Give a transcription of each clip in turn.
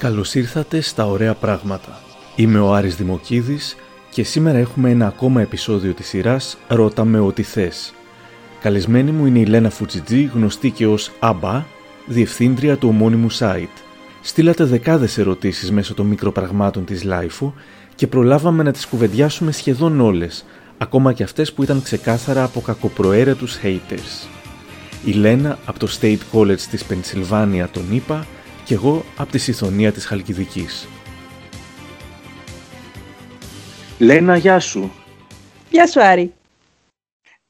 Καλώς ήρθατε στα Ωραία Πράγματα. Είμαι ο Άρης Δημοκίδης και σήμερα έχουμε ένα ακόμα επεισόδιο της σειράς «Ρώτα με ό,τι θες». Καλεσμένη μου είναι η Λένα Φουτζιτζή, γνωστή και ως ΑΜΠΑ, διευθύντρια του ομώνυμου site. Στείλατε δεκάδες ερωτήσεις μέσω των μικροπραγμάτων της Λάιφου και προλάβαμε να τις κουβεντιάσουμε σχεδόν όλες, ακόμα και αυτές που ήταν ξεκάθαρα από κακοπροαίρετους haters. Η Λένα από το State College της Πενσιλβάνια τον είπα και εγώ από τη Συθωνία της Χαλκιδικής. Λένα, γεια σου. Γεια σου Άρη.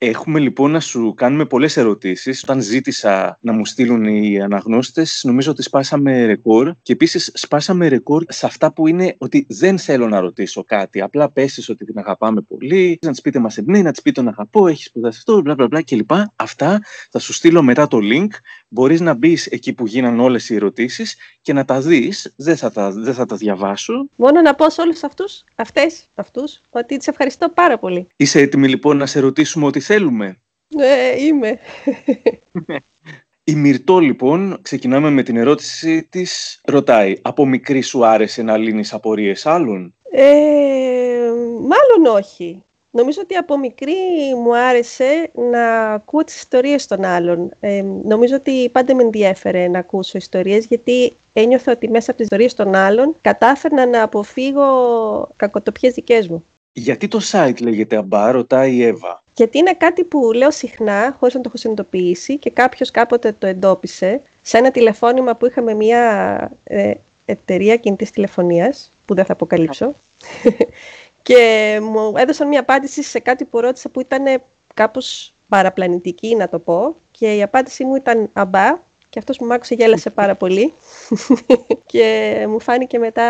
Έχουμε λοιπόν να σου κάνουμε πολλές ερωτήσεις. Όταν ζήτησα να μου στείλουν οι αναγνώστες, νομίζω ότι σπάσαμε ρεκόρ. Και επίσης σπάσαμε ρεκόρ σε αυτά που είναι ότι δεν θέλω να ρωτήσω κάτι. Απλά πέσεις ότι την αγαπάμε πολύ, να της πείτε μας εμπνέει, να της πείτε τον αγαπώ, έχεις σπουδάσει αυτό, μπλα μπλα μπλα κλπ. Αυτά θα σου στείλω μετά το link. Μπορείς να μπεις εκεί που γίναν όλες οι ερωτήσεις και να τα δεις. Δεν θα τα, δεν θα τα διαβάσω. Μόνο να πω σε όλους αυτούς, αυτές, αυτούς, ότι τις ευχαριστώ πάρα πολύ. Είσαι έτοιμη λοιπόν να σε ρωτήσουμε ό,τι θέλουμε; Ναι, είμαι. Η Μυρτώ λοιπόν, ξεκινάμε με την ερώτηση της, ρωτάει «Από μικρή σου άρεσε να λύνεις απορίες άλλων» ε, Μάλλον όχι. Νομίζω ότι από μικρή μου άρεσε να ακούω τις ιστορίες των άλλων. Ε, νομίζω ότι πάντα με ενδιέφερε να ακούσω ιστορίες, γιατί ένιωθα ότι μέσα από τις ιστορίες των άλλων κατάφερνα να αποφύγω κακοτοπιές δικές μου. Γιατί το site λέγεται Αμπά, ρωτάει η Εύα. Γιατί είναι κάτι που λέω συχνά, χωρίς να το έχω συνειδητοποιήσει και κάποιος κάποτε το εντόπισε σε ένα τηλεφώνημα που είχαμε μια ε, εταιρεία κινητής τηλεφωνίας, που δεν θα αποκαλύψω, και μου έδωσαν μια απάντηση σε κάτι που ρώτησα που ήταν κάπως παραπλανητική, να το πω, και η απάντησή μου ήταν αμπά, και αυτός που μ' άκουσε γέλασε πάρα πολύ και μου φάνηκε μετά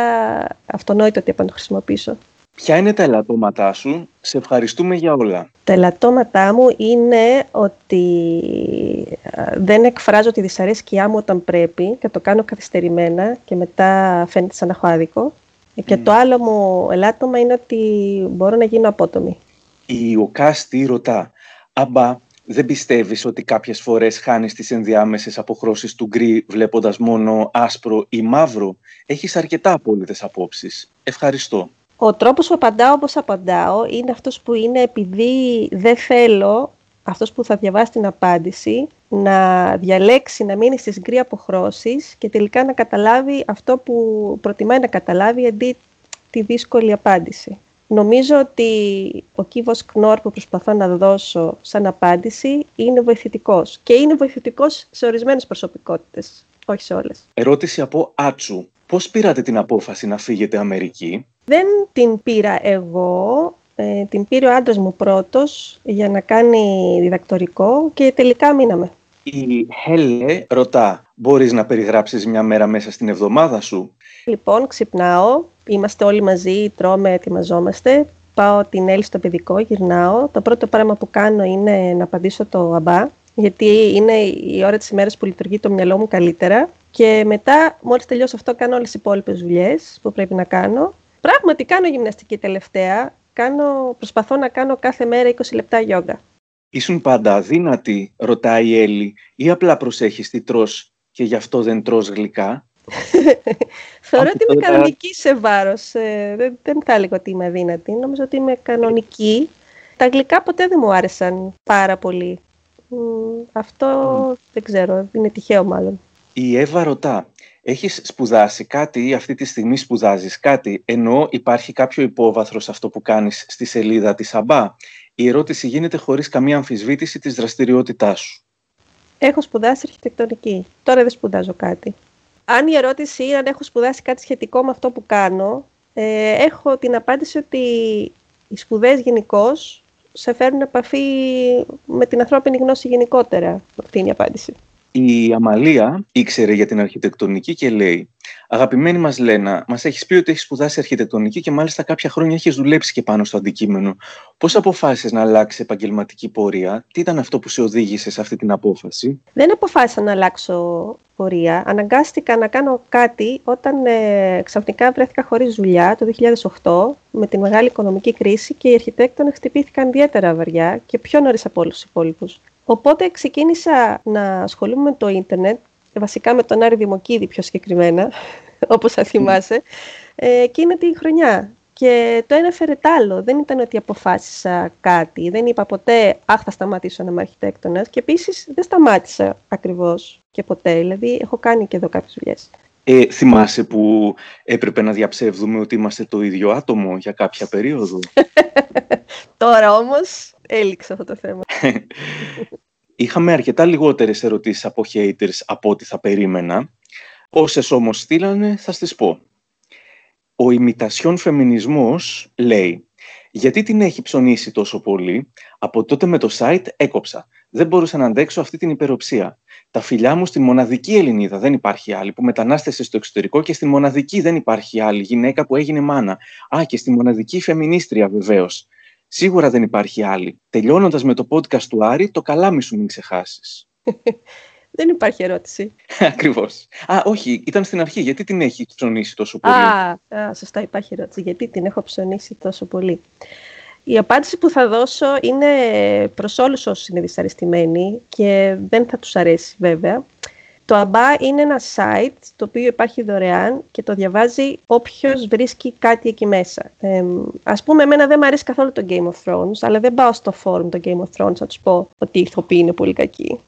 αυτονόητο ότι έπρεπε να το χρησιμοποιήσω. Ποια είναι τα ελαττώματά σου, σε ευχαριστούμε για όλα. Τα ελαττώματά μου είναι ότι δεν εκφράζω τη δυσαρέσκειά μου όταν πρέπει και το κάνω καθυστερημένα και μετά φαίνεται σαν να έχω άδικο. Και το άλλο μου ελάττωμα είναι ότι μπορώ να γίνω απότομη. Η Οκάστη ρωτά, αμπά, δεν πιστεύεις ότι κάποιες φορές χάνεις τις ενδιάμεσες αποχρώσεις του γκρι βλέποντας μόνο άσπρο ή μαύρο; Έχεις αρκετά απόλυτες απόψεις. Ευχαριστώ. Ο τρόπος που απαντάω όπως απαντάω είναι αυτός που είναι επειδή δεν θέλω αυτός που θα διαβάσει την απάντηση να διαλέξει να μείνει στις γκρι αποχρώσεις και τελικά να καταλάβει αυτό που προτιμάει να καταλάβει αντί τη δύσκολη απάντηση. Νομίζω ότι ο κύβος κνόρ που προσπαθώ να δώσω σαν απάντηση είναι βοηθητικός και είναι βοηθητικός σε ορισμένες προσωπικότητες, όχι σε όλες. Ερώτηση από Άτσου. Πώς πήρατε την απόφαση να φύγετε Αμερική; Δεν την πήρα εγώ, ε, την πήρε ο άντρας μου πρώτος για να κάνει διδακτορικό και τελικά μείναμε. Η Χέλε ρωτά, μπορείς να περιγράψεις μια μέρα μέσα στην εβδομάδα σου; Λοιπόν, ξυπνάω, είμαστε όλοι μαζί, τρώμε, ετοιμαζόμαστε. Πάω την Έλλη στο παιδικό, γυρνάω. Το πρώτο πράγμα που κάνω είναι να απαντήσω το αμπά, γιατί είναι η ώρα της ημέρας που λειτουργεί το μυαλό μου καλύτερα. Και μετά, μόλις τελειώσω αυτό, κάνω όλες τις υπόλοιπες δουλειές που πρέπει να κάνω. Πράγματι, κάνω γυμναστική τελευταία. Κάνω, προσπαθώ να κάνω κάθε μέρα 20 λεπτά γιόγκα. Ήσουν πάντα αδύνατη, ρωτάει η Έλλη, ή απλά προσέχεις τι τρως και γι' αυτό δεν τρως γλυκά; Θεωρώ ότι είμαι κανονική σε βάρος. Ε, δεν, δεν θα έλεγα ότι είμαι αδύνατη. Νομίζω ότι είμαι κανονική. Τα γλυκά ποτέ δεν μου άρεσαν πάρα πολύ. αυτό δεν ξέρω, είναι τυχαίο μάλλον. Η Εύα ρωτά, έχεις σπουδάσει κάτι ή αυτή τη στιγμή σπουδάζεις κάτι, ενώ υπάρχει κάποιο υπόβαθρο σε αυτό που κάνεις στη σελίδα της ΑΜΠΑ. Η ερώτηση γίνεται χωρίς καμία αμφισβήτηση της δραστηριότητάς σου. Έχω σπουδάσει αρχιτεκτονική. Τώρα δεν σπουδάζω κάτι. Αν η ερώτηση είναι αν έχω σπουδάσει κάτι σχετικό με αυτό που κάνω, ε, έχω την απάντηση ότι οι σπουδές γενικώς σε φέρνουν επαφή με την ανθρώπινη γνώση γενικότερα. Αυτή είναι η απάντηση. Η Αμαλία ήξερε για την αρχιτεκτονική και λέει Αγαπημένη μας Λένα, μας έχεις πει ότι έχεις σπουδάσει αρχιτεκτονική και μάλιστα κάποια χρόνια έχεις δουλέψει και πάνω στο αντικείμενο. Πώς αποφάσισες να αλλάξεις επαγγελματική πορεία, τι ήταν αυτό που σε οδήγησε σε αυτή την απόφαση; Δεν αποφάσισα να αλλάξω πορεία. Αναγκάστηκα να κάνω κάτι όταν ε, ξαφνικά βρέθηκα χωρίς δουλειά το 2008 με τη μεγάλη οικονομική κρίση και οι αρχιτέκτονες χτυπήθηκαν ιδιαίτερα βαριά και πιο νωρίς από όλους τους υπόλοιπους. Οπότε ξεκίνησα να ασχολούμαι με το ίντερνετ, βασικά με τον Άρη Δημοκίδη πιο συγκεκριμένα, όπως θα θυμάσαι, ε, εκείνη τη χρονιά. Και το ένα φέρε τ' άλλο. Δεν ήταν ότι αποφάσισα κάτι. Δεν είπα ποτέ, αχ, θα σταματήσω να είμαι αρχιτέκτονας. Και επίσης δεν σταμάτησα ακριβώς και ποτέ. Δηλαδή, έχω κάνει και εδώ κάποιες δουλειές. Ε, θυμάσαι που έπρεπε να διαψεύδουμε ότι είμαστε το ίδιο άτομο για κάποια περίοδο; Τώρα όμως έληξε αυτό το θέμα. Είχαμε αρκετά λιγότερες ερωτήσεις από haters από ό,τι θα περίμενα. Όσες όμως στείλανε θα στις πω. Ο ημιτασιόν φεμινισμός λέει «Γιατί την έχει ψωνίσει τόσο πολύ, από τότε με το site έκοψα. Δεν μπορούσα να αντέξω αυτή την υπεροψία. Τα φιλιά μου στη μοναδική Ελληνίδα, δεν υπάρχει άλλη, που μετανάστευσε στο εξωτερικό και στη μοναδική δεν υπάρχει άλλη γυναίκα που έγινε μάνα. Α, και στη μοναδική φεμινίστρια βεβαίως. Σίγουρα δεν υπάρχει άλλη. Τελειώνοντας με το podcast του Άρη, το καλάμι σου μην ξεχάσεις. δεν υπάρχει ερώτηση. Ακριβώς. Α, όχι, ήταν στην αρχή. Γιατί την έχει ψωνίσει τόσο πολύ; Α, α, σωστά, υπάρχει ερώτηση. Γιατί την έχω ψωνίσει τόσο πολύ; Η απάντηση που θα δώσω είναι προς όλους όσους είναι δυσαρεστημένοι και δεν θα τους αρέσει βέβαια. Το ABBA είναι ένα site το οποίο υπάρχει δωρεάν και το διαβάζει όποιος βρίσκει κάτι εκεί μέσα. Ε, ας πούμε, εμένα δεν μου αρέσει καθόλου το Game of Thrones, αλλά δεν πάω στο forum το Game of Thrones να τους πω ότι οι ηθοποιοί είναι πολύ κακοί.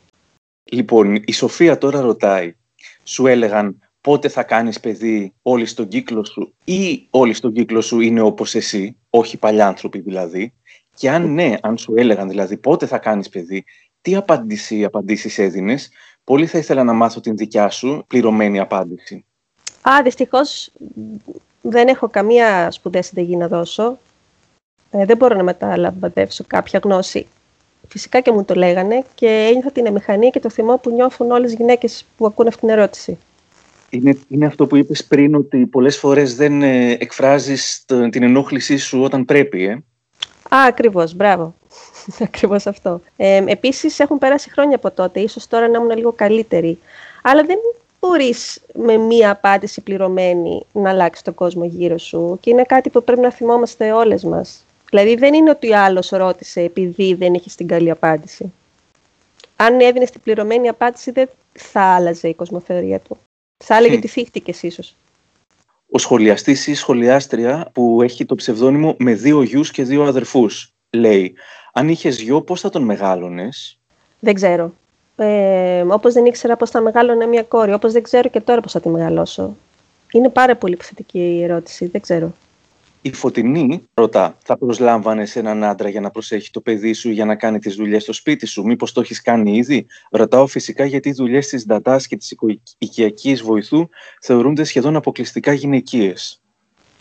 Λοιπόν, η Σοφία τώρα ρωτάει, σου έλεγαν πότε θα κάνεις παιδί όλοι στον κύκλο σου ή όλοι στον κύκλο σου είναι όπως εσύ, όχι παλιάνθρωποι δηλαδή; Και αν ναι, αν σου έλεγαν δηλαδή πότε θα κάνεις παιδί, τι απαντήσει, απαντήσεις έδινες, πολύ θα ήθελα να μάθω την δικιά σου πληρωμένη απάντηση. Α, δυστυχώς δεν έχω καμία σπουδαία συνταγή να δώσω. Ε, δεν μπορώ να μεταλαμπαδεύσω κάποια γνώση. Φυσικά και μου το λέγανε και ένιωθα την εμηχανία και το θυμό που νιώθουν όλες οι γυναίκες που ακούν αυτήν την ερώτηση είναι, είναι αυτό που είπες πριν ότι πολλές φορές δεν ε, εκφράζεις την ενόχλησή σου όταν πρέπει, ε; Α, ακριβώς, μπράβο. ακριβώς αυτό. Ε, επίσης έχουν περάσει χρόνια από τότε, ίσως τώρα να ήμουν λίγο καλύτερη. Αλλά δεν μπορείς με μία απάντηση πληρωμένη να αλλάξεις τον κόσμο γύρω σου και είναι κάτι που πρέπει να θυμόμαστε όλες μας. Δηλαδή δεν είναι ότι ο άλλος ρώτησε επειδή δεν έχεις την καλή απάντηση. Αν έδινε την πληρωμένη απάντηση δεν θα άλλαζε η κοσμοθεωρία του. Θα έλεγε ότι θύχτηκες ίσως. Ο σχολιαστής ή σχολιάστρια που έχει το ψευδόνυμο με δύο γιους και δύο αδερφούς λέει «Αν είχες γιο, πώς θα τον μεγάλωνες» Δεν ξέρω. Ε, όπως δεν ήξερα πώς θα μεγάλωνε μια κόρη, όπως δεν ξέρω και τώρα πώς θα τη μεγαλώσω. Είναι πάρα πολύ επιθετική η ερώτηση, δεν ξέρω. Η Φωτεινή ρωτά, θα προσλάμβανες έναν άντρα για να προσέχει το παιδί σου για να κάνει τις δουλειές στο σπίτι σου, Μήπως το έχεις κάνει ήδη; Ρωτάω φυσικά γιατί οι δουλειές της ντατάς και της οικιακής βοηθού θεωρούνται σχεδόν αποκλειστικά γυναικείες.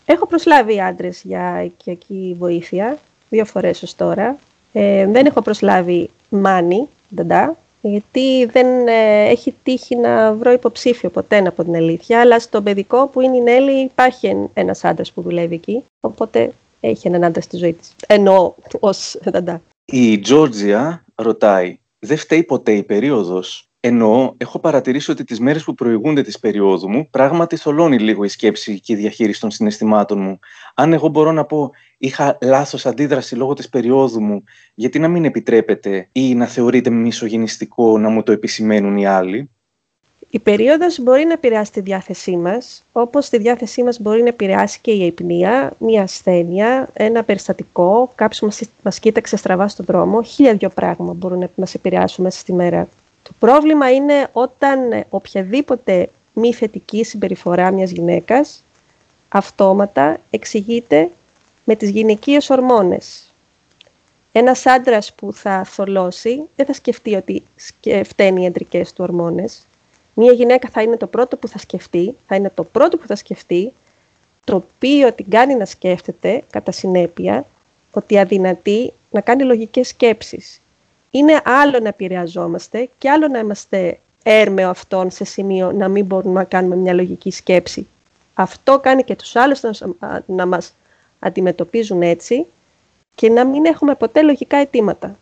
Έχω προσλάβει άντρες για οικιακή βοήθεια, δύο φορές ως τώρα. Ε, δεν έχω προσλάβει μάνι, νταντά, γιατί δεν ε, έχει τύχει να βρω υποψήφιο ποτέ από την αλήθεια, αλλά στο παιδικό που είναι η Νέλη υπάρχει ένας άντρας που δουλεύει εκεί, οπότε έχει έναν άντρα στη ζωή της. Εννοώ ως δαντά. Η Τζόρτζια ρωτάει, δεν φταίει ποτέ η περίοδος; Εννοώ, έχω παρατηρήσει ότι τις μέρες που προηγούνται της περίοδου μου, πράγματι θολώνει λίγο η σκέψη και η διαχείριση των συναισθημάτων μου. Αν εγώ μπορώ να πω, είχα λάθος αντίδραση λόγω της περίοδου μου, γιατί να μην επιτρέπεται ή να θεωρείται μισογενιστικό να μου το επισημαίνουν οι άλλοι; Η περίοδος μπορεί να επηρεάσει τη διάθεσή μας, όπως τη διάθεσή μας μπορεί να επηρεάσει και η αϊπνία, μια ασθένεια, ένα περιστατικό, κάποιος μας, μας κοίταξε στραβά στον δρόμο, χίλια δυο πράγματα μπορούν να μας επηρεάσουν μέσα στη μέρα. Το πρόβλημα είναι όταν οποιαδήποτε μη θετική συμπεριφορά μιας γυναίκας αυτόματα εξηγείται με τις γυναικείες ορμόνες. Ένας άντρας που θα θολώσει δεν θα σκεφτεί ότι φταίνει οι αντρικές του ορμόνες. Μία γυναίκα θα είναι το πρώτο που θα σκεφτεί, θα είναι το πρώτο που θα σκεφτεί, το οποίο την κάνει να σκέφτεται, κατά συνέπεια, ότι αδυνατεί να κάνει λογικές σκέψεις. Είναι άλλο να επηρεαζόμαστε και άλλο να είμαστε έρμεο αυτών σε σημείο να μην μπορούμε να κάνουμε μια λογική σκέψη. Αυτό κάνει και τους άλλους να, να μας αντιμετωπίζουν έτσι και να μην έχουμε ποτέ λογικά αιτήματα.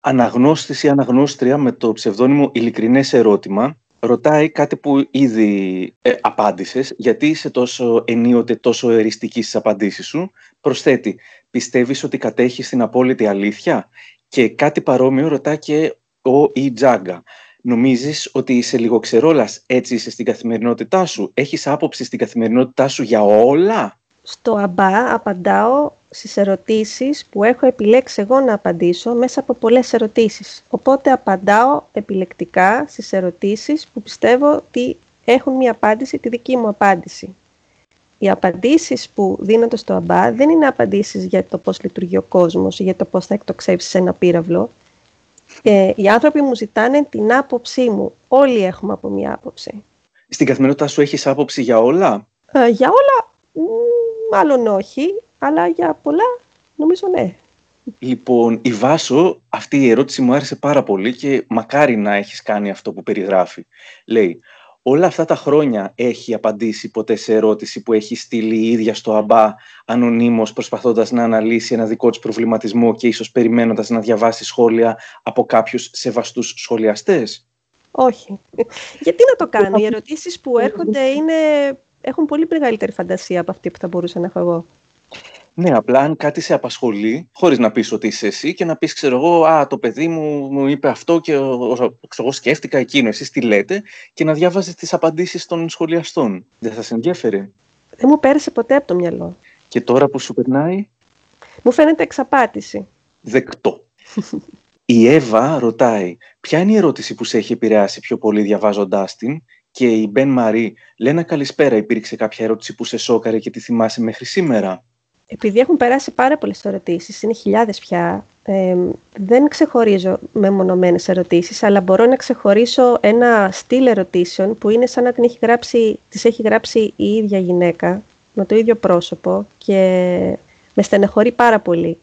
Αναγνώστης ή αναγνώστρια με το ψευδόνυμο ειλικρινές ερώτημα ρωτάει κάτι που ήδη ε, απάντησες, γιατί είσαι τόσο ενίοτε τόσο εριστική στις απαντήσεις σου. Προσθέτει, πιστεύεις ότι κατέχεις την απόλυτη αλήθεια και κάτι παρόμοιο ρωτά και ο η Τζάγκα. Νομίζεις ότι είσαι λίγο ξερόλας, έτσι είσαι στην καθημερινότητά σου; Έχεις άποψη στην καθημερινότητά σου για όλα; Στο αμπά απαντάω στις ερωτήσεις που έχω επιλέξει εγώ να απαντήσω μέσα από πολλές ερωτήσεις. Οπότε απαντάω επιλεκτικά στις ερωτήσεις που πιστεύω ότι έχουν μια απάντηση, τη δική μου απάντηση. Οι απαντήσεις που δίνονται στο αμπά δεν είναι απαντήσεις για το πώς λειτουργεί ο κόσμος ή για το πώς θα εκτοξεύσεις ένα πύραυλο. Ε, οι άνθρωποι μου ζητάνε την άποψή μου. Όλοι έχουμε από μια άποψη. Στην καθημερινότητά σου έχεις άποψη για όλα; Ε, για όλα, μάλλον όχι, αλλά για πολλά νομίζω ναι. Λοιπόν, η Βάσο, αυτή η ερώτηση μου άρεσε πάρα πολύ και μακάρι να έχεις κάνει αυτό που περιγράφει. Λέει, όλα αυτά τα χρόνια έχει απαντήσει ποτέ σε ερώτηση που έχει στείλει η ίδια στο ΑΜΠΑ ανωνύμως προσπαθώντας να αναλύσει ένα δικό της προβληματισμό και ίσως περιμένοντας να διαβάσει σχόλια από κάποιους σεβαστούς σχολιαστές; Όχι. Γιατί να το κάνω; Οι ερωτήσεις που έρχονται είναι, έχουν πολύ μεγαλύτερη φαντασία από αυτή που θα μπορούσα να έχω εγώ. Ναι, απλά αν κάτι σε απασχολεί, χωρίς να πεις ότι είσαι εσύ και να πεις, ξέρω εγώ, Α, το παιδί μου μου είπε αυτό και εγώ σκέφτηκα εκείνο. Εσείς τι λέτε, και να διάβαζες τις απαντήσεις των σχολιαστών. Δεν θα σε ενδιαφέρει. Δεν μου πέρασε ποτέ από το μυαλό. Και τώρα που σου περνάει; Μου φαίνεται εξαπάτηση. Δεκτό. η Εύα ρωτάει, ποια είναι η ερώτηση που σε έχει επηρεάσει πιο πολύ διαβάζοντάς την; Και η Μπεν Μαρή λένε καλησπέρα, υπήρξε κάποια ερώτηση που σε σώκαρε και τη θυμάσαι μέχρι σήμερα; Επειδή έχουν περάσει πάρα πολλές ερωτήσεις, είναι χιλιάδες πια, ε, δεν ξεχωρίζω με μονομένες ερωτήσεις, αλλά μπορώ να ξεχωρίσω ένα στυλ ερωτήσεων που είναι σαν να την έχει γράψει, τις έχει γράψει η ίδια γυναίκα, με το ίδιο πρόσωπο και με στενεχωρεί πάρα πολύ.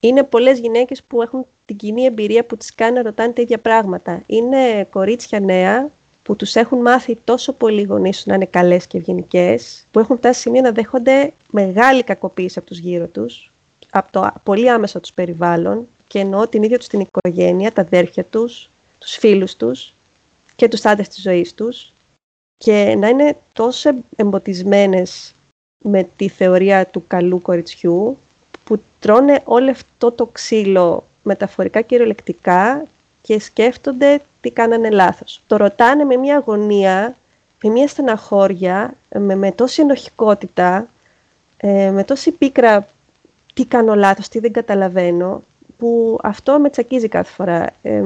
Είναι πολλές γυναίκες που έχουν την κοινή εμπειρία που τις κάνει να ρωτάνε τα ίδια πράγματα. Είναι κορίτσια νέα που τους έχουν μάθει τόσο πολύ γονείς να είναι καλές και ευγενικές, που έχουν φτάσει σημείο να δέχονται μεγάλη κακοποίηση από τους γύρω τους, από το πολύ άμεσο τους περιβάλλον και εννοώ την ίδια τους την οικογένεια, τα αδέρφια τους, τους φίλους τους και τους άντρες της ζωής τους. Και να είναι τόσο εμποτισμένες με τη θεωρία του καλού κοριτσιού που τρώνε όλο αυτό το ξύλο μεταφορικά και κυριολεκτικά και σκέφτονται τι κάνανε λάθος. Το ρωτάνε με μια αγωνία, με μια στεναχώρια, με, με τόση ενοχικότητα, ε, με τόση πίκρα τι κάνω λάθος, τι δεν καταλαβαίνω, που αυτό με τσακίζει κάθε φορά. Ε,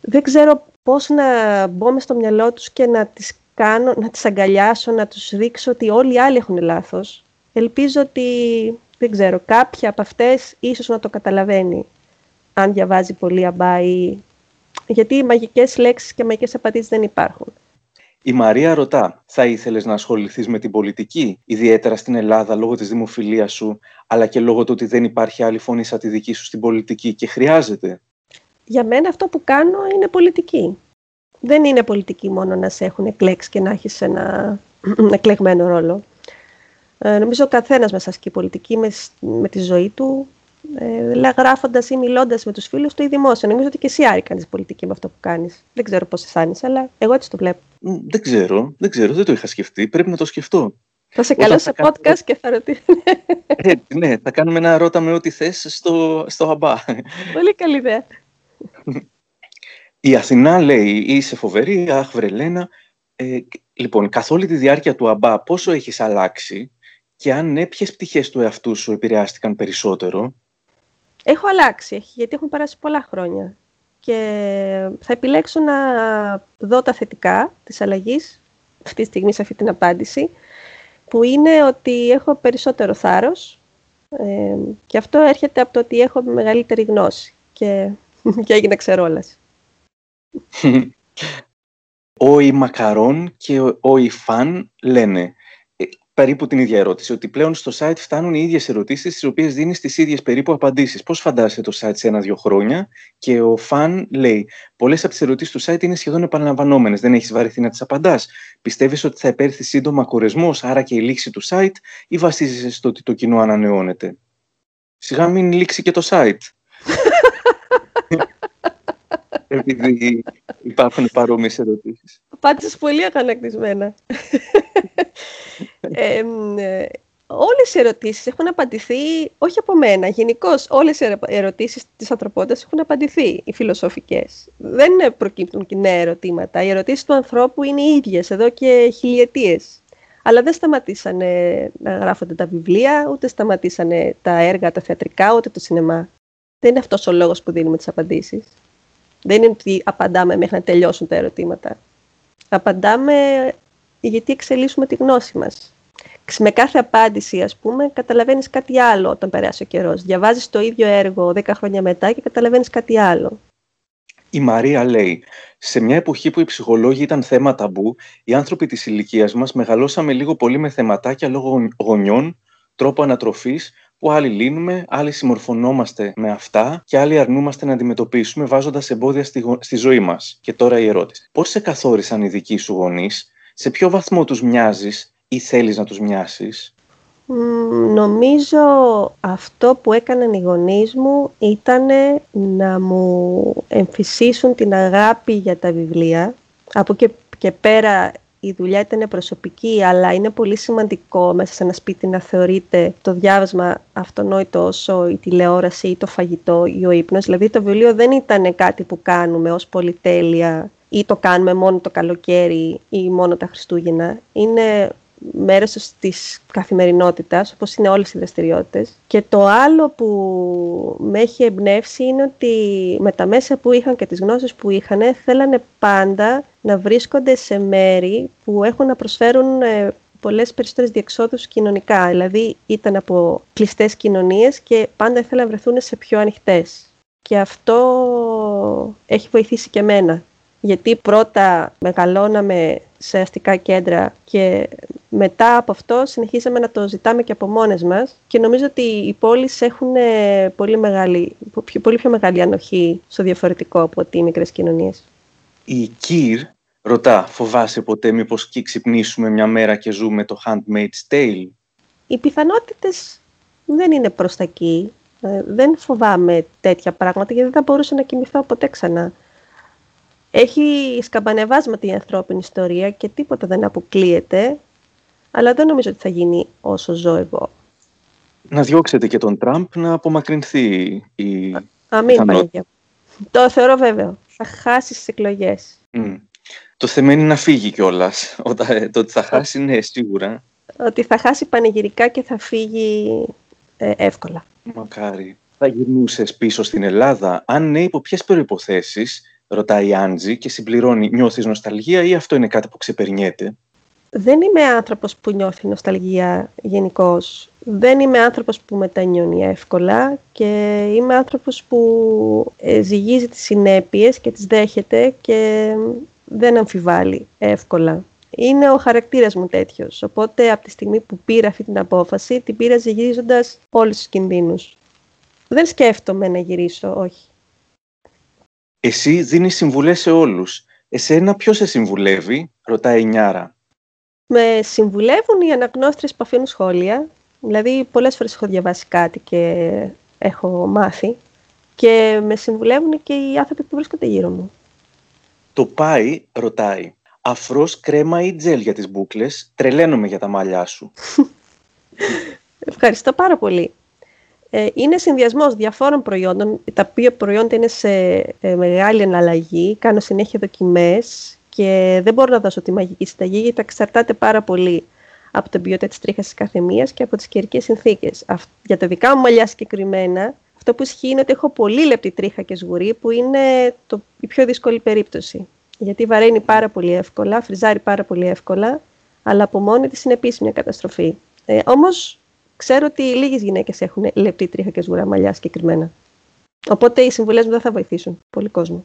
δεν ξέρω πώς να μπω μες στο μυαλό τους και να τις κάνω, να τις αγκαλιάσω, να τους δείξω ότι όλοι οι άλλοι έχουν λάθος. Ελπίζω ότι, δεν ξέρω, κάποια από αυτές ίσως να το καταλαβαίνει αν διαβάζει πολύ αμπά ή... Γιατί οι μαγικές λέξεις και μαγικές απαντήσεις δεν υπάρχουν. Η Μαρία ρωτά, θα ήθελες να ασχοληθείς με την πολιτική, ιδιαίτερα στην Ελλάδα λόγω της δημοφιλίας σου, αλλά και λόγω του ότι δεν υπάρχει άλλη φωνή σαν τη δική σου στην πολιτική και χρειάζεται; Για μένα αυτό που κάνω είναι πολιτική. Δεν είναι πολιτική μόνο να σε έχουν εκλέξει και να έχεις ένα εκλεγμένο ρόλο. Ε, νομίζω ο καθένας μέσα ασκεί πολιτική με, με τη ζωή του, ε, γράφοντας ή μιλώντας με τους φίλους του ή δημόσια. Νομίζω ότι και εσύ Άρη κάνεις πολιτική με αυτό που κάνεις. Δεν ξέρω πώς αισθάνεσαι, αλλά εγώ έτσι το βλέπω. Δεν ξέρω, δεν ξέρω, δεν το είχα σκεφτεί. Πρέπει να το σκεφτώ. Θα σε καλώ σε podcast και θα ρωτήσω. Ε, ναι, θα κάνουμε ένα ρώτα με ό,τι θες στο, στο αμπά. Πολύ καλή ιδέα. Η Αθηνά λέει, είσαι φοβερή, αχ βρελένα. Ε, λοιπόν, καθ' όλη τη διάρκεια του αμπά, πόσο έχεις αλλάξει και αν ναι, ποιες πτυχές του εαυτού σου επηρεάστηκαν περισσότερο. Έχω αλλάξει, γιατί έχουν περάσει πολλά χρόνια. Και θα επιλέξω να δω τα θετικά της αλλαγής, αυτή τη στιγμή σε αυτή την απάντηση, που είναι ότι έχω περισσότερο θάρρος ε, και αυτό έρχεται από το ότι έχω μεγαλύτερη γνώση και, και έγινε ξερόλας. Ο Μακαρόν και ο Ιφάν λένε περίπου την ίδια ερώτηση. Ότι πλέον στο site φτάνουν οι ίδιες ερωτήσεις, τις οποίες δίνεις τις ίδιες περίπου απαντήσεις. Πώς φαντάζεσαι το site σε ένα-δύο χρόνια, και ο φαν λέει: Πολλές από τις ερωτήσεις του site είναι σχεδόν επαναλαμβανόμενες. Δεν έχεις βαρεθεί να τις απαντάς. Πιστεύεις ότι θα επέρθει σύντομα κορεσμός, άρα και η λήξη του site, ή βασίζεσαι στο ότι το κοινό ανανεώνεται; Σιγά μην λήξει και το site. Επειδή υπάρχουν παρόμοιες ερωτήσεις. Απάντησες πολύ αγανακτισμένα. Ε, όλες οι ερωτήσεις έχουν απαντηθεί, όχι από μένα, γενικώς όλες οι ερωτήσεις της ανθρωπότητας έχουν απαντηθεί, οι φιλοσοφικές. Δεν προκύπτουν και νέα ερωτήματα. Οι ερωτήσεις του ανθρώπου είναι οι ίδιες εδώ και χιλιετίες. Αλλά δεν σταματήσανε να γράφονται τα βιβλία, ούτε σταματήσανε τα έργα, τα θεατρικά, ούτε το σινεμά. Δεν είναι αυτός ο λόγος που δίνουμε τις απαντήσεις. Δεν είναι ότι απαντάμε μέχρι να τελειώσουν τα ερωτήματα. Απαντάμε γιατί εξελίσσουμε τη γνώση μας με κάθε απάντηση, ας πούμε, καταλαβαίνεις κάτι άλλο όταν περάσει ο καιρός. Διαβάζεις το ίδιο έργο 10 χρόνια μετά και καταλαβαίνεις κάτι άλλο. Η Μαρία λέει, σε μια εποχή που οι ψυχολόγοι ήταν θέμα ταμπού, οι άνθρωποι της ηλικίας μας μεγαλώσαμε λίγο πολύ με θεματάκια λόγω γονιών, τρόπο ανατροφής, που άλλοι λύνουμε, άλλοι συμμορφωνόμαστε με αυτά και άλλοι αρνούμαστε να αντιμετωπίσουμε βάζοντας εμπόδια στη, στη ζωή μας. Και τώρα η ερώτηση. Πώς σε καθόρισαν οι δικοί σου γονείς, σε ποιο βαθμό τους μοιάζεις ή θέλεις να τους μοιάσεις; Νομίζω αυτό που έκαναν οι γονείς μου ήταν να μου εμφυσίσουν την αγάπη για τα βιβλία. Από και, και πέρα η δουλειά ήταν προσωπική, αλλά είναι πολύ σημαντικό μέσα σε ένα σπίτι να θεωρείται το διάβασμα αυτονόητο όσο η τηλεόραση ή το φαγητό ή ο ύπνος. Δηλαδή το βιβλίο δεν ήταν κάτι που κάνουμε ως πολυτέλεια ή το κάνουμε μόνο το καλοκαίρι ή μόνο τα Χριστούγεννα. Είναι μέρος της καθημερινότητας, όπως είναι όλες οι δραστηριότητες. Και το άλλο που με έχει εμπνεύσει είναι ότι με τα μέσα που είχαν και τις γνώσεις που είχαν, θέλανε πάντα να βρίσκονται σε μέρη που έχουν να προσφέρουν ε, πολλές περισσότερες διεξόδους κοινωνικά. Δηλαδή ήταν από κλειστές κοινωνίες και πάντα ήθελαν να βρεθούν σε πιο ανοιχτές. Και αυτό έχει βοηθήσει και μένα γιατί πρώτα μεγαλώναμε σε αστικά κέντρα και μετά από αυτό συνεχίσαμε να το ζητάμε και από μόνες μας και νομίζω ότι οι πόλεις έχουν ε, πολύ, μεγάλη, πολύ πιο μεγάλη ανοχή στο διαφορετικό από ότι οι μικρές κοινωνίες. Η Κύρ ρωτά, φοβάσαι ποτέ μήπως και ξυπνήσουμε μια μέρα και ζούμε το Handmaid's Tale; Οι πιθανότητες δεν είναι προς τα εκεί. Ε, δεν φοβάμαι τέτοια πράγματα γιατί δεν θα μπορούσα να κοιμηθώ ποτέ ξανά. Έχει σκαμπανεβάσματα η ανθρώπινη ιστορία και τίποτα δεν αποκλείεται, αλλά δεν νομίζω ότι θα γίνει όσο ζω εγώ. Να διώξετε και τον Τραμπ να απομακρυνθεί η Αμήν, Παναγία. Το θεωρώ βέβαιο. Θα χάσει τι εκλογές. Το θέμα είναι να φύγει κιόλας. Το ότι θα χάσει, ναι, σίγουρα. Ότι θα χάσει πανηγυρικά και θα φύγει ε, εύκολα. Μακάρι. Θα γυρνούσες πίσω στην Ελλάδα, αν ναι, υπό ποιες προποθέσει ρωτάει η Άντζη και συμπληρώνει «Νιώθεις νοσταλγία ή αυτό είναι κάτι που ξεπερνιέται» Δεν είμαι άνθρωπος που νιώθει νοσταλγία γενικώς. Δεν είμαι άνθρωπος που μετανιώνει εύκολα και είμαι άνθρωπος που ε, ζυγίζει τις συνέπειες και τις δέχεται και δεν αμφιβάλλει εύκολα. Είναι ο χαρακτήρας μου τέτοιος, οπότε από τη στιγμή που πήρα αυτή την απόφαση, την πήρα ζυγίζοντας όλους τους κινδύνους. Δεν σκέφτομαι να γυρίσω, όχι. Εσύ δίνεις συμβουλές σε όλους. Εσένα ποιος σε συμβουλεύει, ρωτάει η Νιάρα. Με συμβουλεύουν οι αναγνώστρες που αφήνουν σχόλια. Δηλαδή, πολλές φορές έχω διαβάσει κάτι και έχω μάθει. Και με συμβουλεύουν και οι άνθρωποι που βρίσκονται γύρω μου. Το πάει, ρωτάει. Αφρός κρέμα ή τζέλ για τις μπούκλες. Τρελαίνομαι για τα μαλλιά σου. Ευχαριστώ πάρα πολύ. Ε, είναι συνδυασμός διαφόρων προϊόντων, τα οποία προϊόντα είναι σε ε, μεγάλη εναλλαγή. Κάνω συνέχεια δοκιμές και δεν μπορώ να δώσω τη μαγική συνταγή γιατί τα εξαρτάται πάρα πολύ από την ποιότητα της τρίχας της καθεμίας και από τις καιρικές συνθήκες. Για τα δικά μου μαλλιά συγκεκριμένα, αυτό που ισχύει είναι ότι έχω πολύ λεπτή τρίχα και σγουρί, που είναι το, η πιο δύσκολη περίπτωση. Γιατί βαραίνει πάρα πολύ εύκολα, φριζάρει πάρα πολύ εύκολα, αλλά από μόνη της είναι επίση μια καταστροφή. Ε, Όμως ξέρω ότι λίγες γυναίκες έχουν λεπτή τρίχα και σγουρά μαλλιά συγκεκριμένα. Οπότε οι συμβουλές μου δεν θα βοηθήσουν πολύ κόσμο.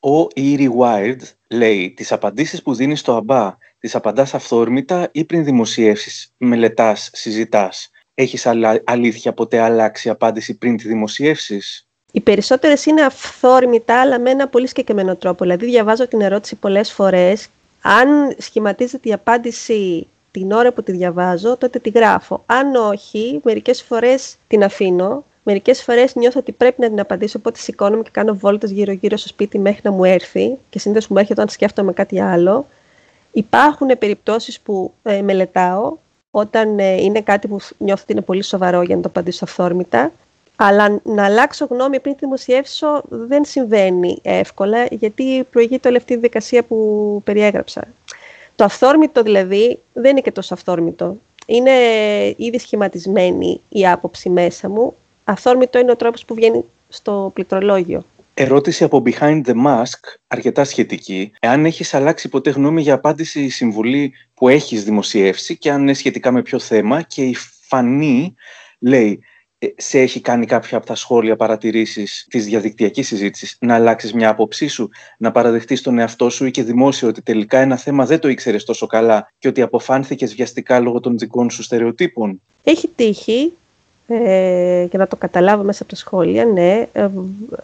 Ο Eerie Wild λέει: Τις απαντήσεις που δίνεις στο αμπά, τις απαντάς αυθόρμητα ή πριν δημοσιεύσεις, μελετάς, συζητάς; Έχεις αλήθεια ποτέ αλλάξει απάντηση πριν τη δημοσιεύσεις; Οι περισσότερες είναι αυθόρμητα, αλλά με ένα πολύ συγκεκριμένο τρόπο. Δηλαδή, διαβάζω την ερώτηση πολλές φορές. Αν σχηματίζεται η απάντηση την ώρα που τη διαβάζω, τότε τη γράφω. Αν όχι, μερικές φορές την αφήνω. Μερικές φορές νιώθω ότι πρέπει να την απαντήσω, οπότε σηκώνομαι και κάνω βόλτες γύρω-γύρω στο σπίτι μέχρι να μου έρθει και συνήθως μου έρχεται όταν σκέφτομαι κάτι άλλο. Υπάρχουν περιπτώσεις που ε, μελετάω όταν ε, είναι κάτι που νιώθω ότι είναι πολύ σοβαρό για να το απαντήσω αυθόρμητα. Αλλά να αλλάξω γνώμη πριν τη δημοσιεύσω δεν συμβαίνει εύκολα, γιατί προηγείται όλη αυτή η δικασία που περιέγραψα. Το αυθόρμητο δηλαδή δεν είναι και τόσο αυθόρμητο. Είναι ήδη σχηματισμένη η άποψη μέσα μου. Αυθόρμητο είναι ο τρόπος που βγαίνει στο πληκτρολόγιο. Ερώτηση από Behind the Mask, αρκετά σχετική. Εάν έχεις αλλάξει ποτέ γνώμη για απάντηση ή συμβουλή που έχεις δημοσιεύσει και αν είναι σχετικά με ποιο θέμα και η Φανή λέει ε, σε έχει κάνει κάποια από τα σχόλια παρατηρήσεις της διαδικτυακής συζήτησης να αλλάξεις μια άποψή σου, να παραδεχτείς τον εαυτό σου ή και δημόσιο ότι τελικά ένα θέμα δεν το ήξερες τόσο καλά και ότι αποφάνθηκες βιαστικά λόγω των δικών σου στερεοτύπων. Έχει τύχει ε, για να το καταλάβω μέσα από τα σχόλια, ναι. Ε,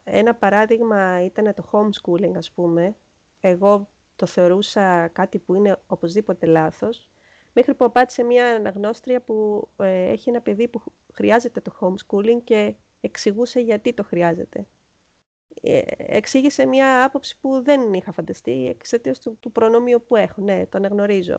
ένα παράδειγμα ήταν το homeschooling, ας πούμε. Εγώ το θεωρούσα κάτι που είναι οπωσδήποτε λάθος, μέχρι που απάντησε μια αναγνώστρια που ε, έχει ένα παιδί που χρειάζεται το homeschooling και εξηγούσε γιατί το χρειάζεται. Ε, εξήγησε μια άποψη που δεν είχα φανταστεί εξαιτίας του, του προνόμιου που έχω. Ναι, το αναγνωρίζω.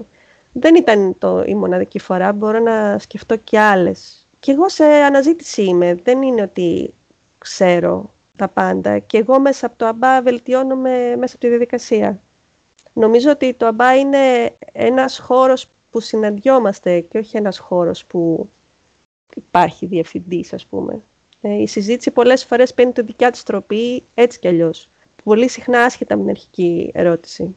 Δεν ήταν το, η μοναδική φορά, μπορώ να σκεφτώ και άλλες και εγώ σε αναζήτηση είμαι. Δεν είναι ότι ξέρω τα πάντα. Και εγώ μέσα από το ΑΜΠΑ βελτιώνομαι μέσα από τη διαδικασία. Νομίζω ότι το ΑΜΠΑ είναι ένας χώρος που συναντιόμαστε και όχι ένας χώρος που υπάρχει διευθυντής, ας πούμε. Ε, η συζήτηση πολλές φορές παίρνει το δικιά της τροπή έτσι κι αλλιώς. Πολύ συχνά άσχετα με την αρχική ερώτηση.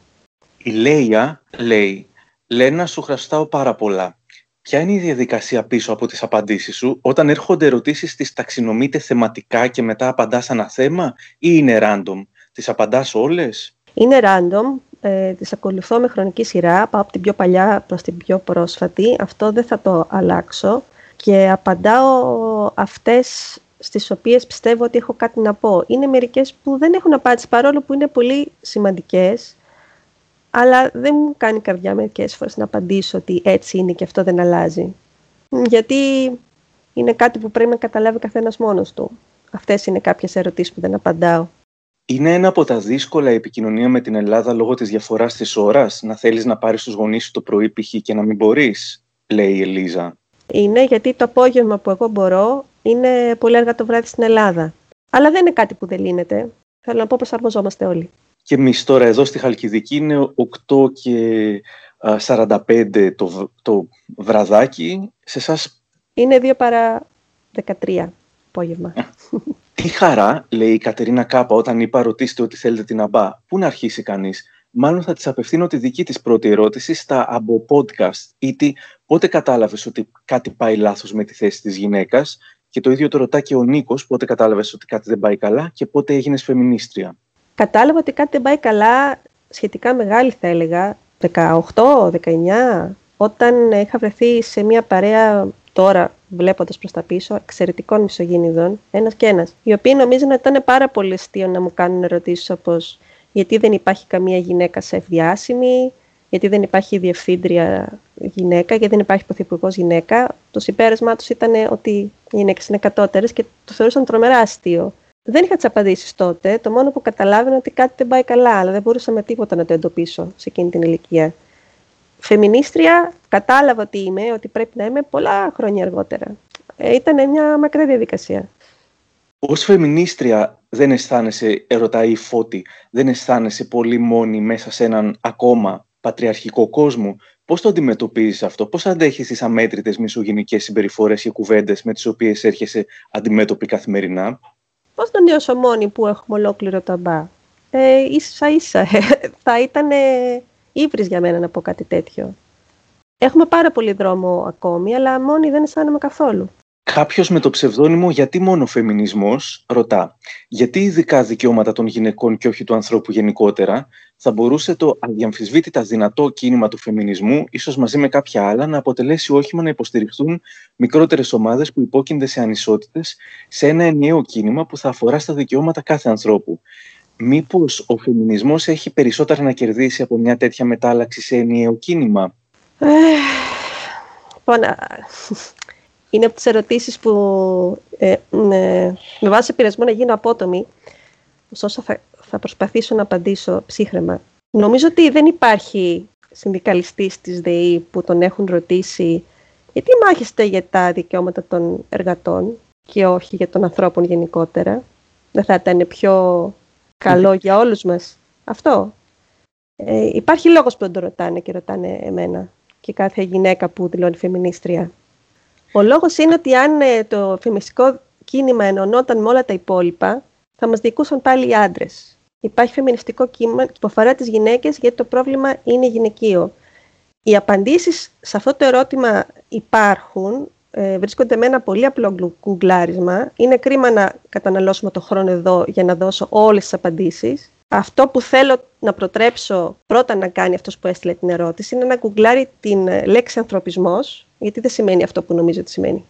Η Λέια λέει «Λένα, σου χρωστάω πάρα πολλά. Ποια είναι η διαδικασία πίσω από τις απαντήσεις σου; Όταν έρχονται ερωτήσεις τις ταξινομείτε θεματικά και μετά απαντάς ένα θέμα ή είναι random, τις απαντάς όλες; Είναι random, ε, τις ακολουθώ με χρονική σειρά, πάω από την πιο παλιά προς την πιο πρόσφατη, αυτό δεν θα το αλλάξω και απαντάω αυτές στις οποίες πιστεύω ότι έχω κάτι να πω. Είναι μερικές που δεν έχουν απάντηση παρόλο που είναι πολύ σημαντικές αλλά δεν μου κάνει καρδιά μερικές φορές να απαντήσω ότι έτσι είναι και αυτό δεν αλλάζει. Γιατί είναι κάτι που πρέπει να καταλάβει καθένας μόνος του. Αυτές είναι κάποιες ερωτήσεις που δεν απαντάω. Είναι ένα από τα δύσκολα η επικοινωνία με την Ελλάδα λόγω της διαφοράς της ώρας, να θέλεις να πάρεις τους γονείς σου το πρωί π.χ. και να μην μπορείς, λέει η Ελίζα. Είναι γιατί το απόγευμα που εγώ μπορώ είναι πολύ αργά το βράδυ στην Ελλάδα. Αλλά δεν είναι κάτι που δεν λύνεται. Θέλω να πω προσαρμοζόμαστε όλοι. Και εμείς τώρα εδώ στη Χαλκιδική είναι 8 και 45 το, το βραδάκι. Σε εσάς. Είναι 2 παρά 13 απόγευμα. Τι χαρά, λέει η Κατερίνα Κάπα, όταν είπα ρωτήστε ότι θέλετε την αμπά. Πού να αρχίσει κανείς; Μάλλον θα της απευθύνω τη δική της πρώτη ερώτηση στα αμπο podcast. Ή τι, πότε κατάλαβες ότι κάτι πάει λάθος με τη θέση της γυναίκας; Και το ίδιο το ρωτά και ο Νίκος, πότε κατάλαβες ότι κάτι δεν πάει καλά και πότε έγινες φεμινίστρια; Κατάλαβα ότι κάτι δεν πάει καλά, σχετικά μεγάλη θα έλεγα, 18, 19, όταν είχα βρεθεί σε μια παρέα τώρα βλέποντας προς τα πίσω, εξαιρετικών μισογίνηδων, ένας και ένας, οι οποίοι νομίζουν ότι ήταν πάρα πολύ αστείο να μου κάνουν ερωτήσεις όπως γιατί δεν υπάρχει καμία γυναίκα σε ευδιάσημη, γιατί δεν υπάρχει διευθύντρια γυναίκα, γιατί δεν υπάρχει πρωθυπουργός γυναίκα; Το συμπέρασμά τους ήταν ότι οι γυναίκες είναι κατώτερες και το θεωρούσαν τρομερά αστείο. Δεν είχα τις απαντήσεις τότε. Το μόνο που καταλάβαινα ότι κάτι δεν πάει καλά, αλλά δεν μπορούσα με τίποτα να το εντοπίσω σε εκείνη την ηλικία. Φεμινίστρια, κατάλαβα ότι είμαι, ότι πρέπει να είμαι πολλά χρόνια αργότερα. Ε, ήταν μια μακρά διαδικασία. Ω φεμινίστρια δεν αισθάνεσαι, ρωτάει η Φώτη, δεν αισθάνεσαι πολύ μόνη μέσα σε έναν ακόμα πατριαρχικό κόσμο; Πώς το αντιμετωπίζεις αυτό, Πώς αντέχεις τις αμέτρητες μισογενικές συμπεριφορές και κουβέντες με τις οποίες έρχεσαι αντιμέτωπη καθημερινά; Πώς να νιώσω μόνη που έχουμε ολόκληρο ταμπά; Ε, ίσα ίσα. θα ήταν ε, για μένα να πω κάτι τέτοιο. Έχουμε πάρα πολύ δρόμο ακόμη, αλλά μόνη δεν αισθάνομαι καθόλου. Κάποιος με το ψευδόνυμο «Γιατί μόνο φεμινισμός» ρωτά «Γιατί ειδικά δικαιώματα των γυναικών και όχι του ανθρώπου γενικότερα» θα μπορούσε το αδιαμφισβήτητα δυνατό κίνημα του φεμινισμού, ίσως μαζί με κάποια άλλα, να αποτελέσει όχημα να υποστηριχθούν μικρότερες ομάδες που υπόκεινται σε ανισότητες σε ένα ενιαίο κίνημα που θα αφορά στα δικαιώματα κάθε ανθρώπου. Μήπως ο φεμινισμός έχει περισσότερα να κερδίσει από μια τέτοια μετάλλαξη σε ενιαίο κίνημα; Ε, λοιπόν, είναι από τις ερωτήσεις που ε, με βάση πειρασμό να γίνω απότομη, ωστόσο θα, θα προσπαθήσω να απαντήσω ψύχρεμα. Νομίζω ότι δεν υπάρχει συνδικαλιστής της ΔΕΗ που τον έχουν ρωτήσει Γιατί μάχεστε για τα δικαιώματα των εργατών και όχι για των ανθρώπων γενικότερα; Δεν θα ήταν πιο καλό για όλους μας αυτό. Ε, υπάρχει λόγος που δεν το ρωτάνε και ρωτάνε εμένα και κάθε γυναίκα που δηλώνει φεμινίστρια. Ο λόγος είναι ότι αν ε, το φεμινιστικό κίνημα ενωνόταν με όλα τα υπόλοιπα, θα μας διοικούσαν πάλι οι άντρες. Υπάρχει φεμινιστικό κίνημα που αφορά τις γυναίκες γιατί το πρόβλημα είναι γυναικείο. Οι απαντήσεις σε αυτό το ερώτημα υπάρχουν, ε, βρίσκονται με ένα πολύ απλό γκουγκλάρισμα. Είναι κρίμα να καταναλώσουμε το χρόνο εδώ για να δώσω όλες τις απαντήσεις. Αυτό που θέλω να προτρέψω πρώτα να κάνει αυτός που έστειλε την ερώτηση είναι να γκουγκλάρει την ε, λέξη ανθρωπισμός, γιατί δεν σημαίνει αυτό που νομίζω ότι σημαίνει.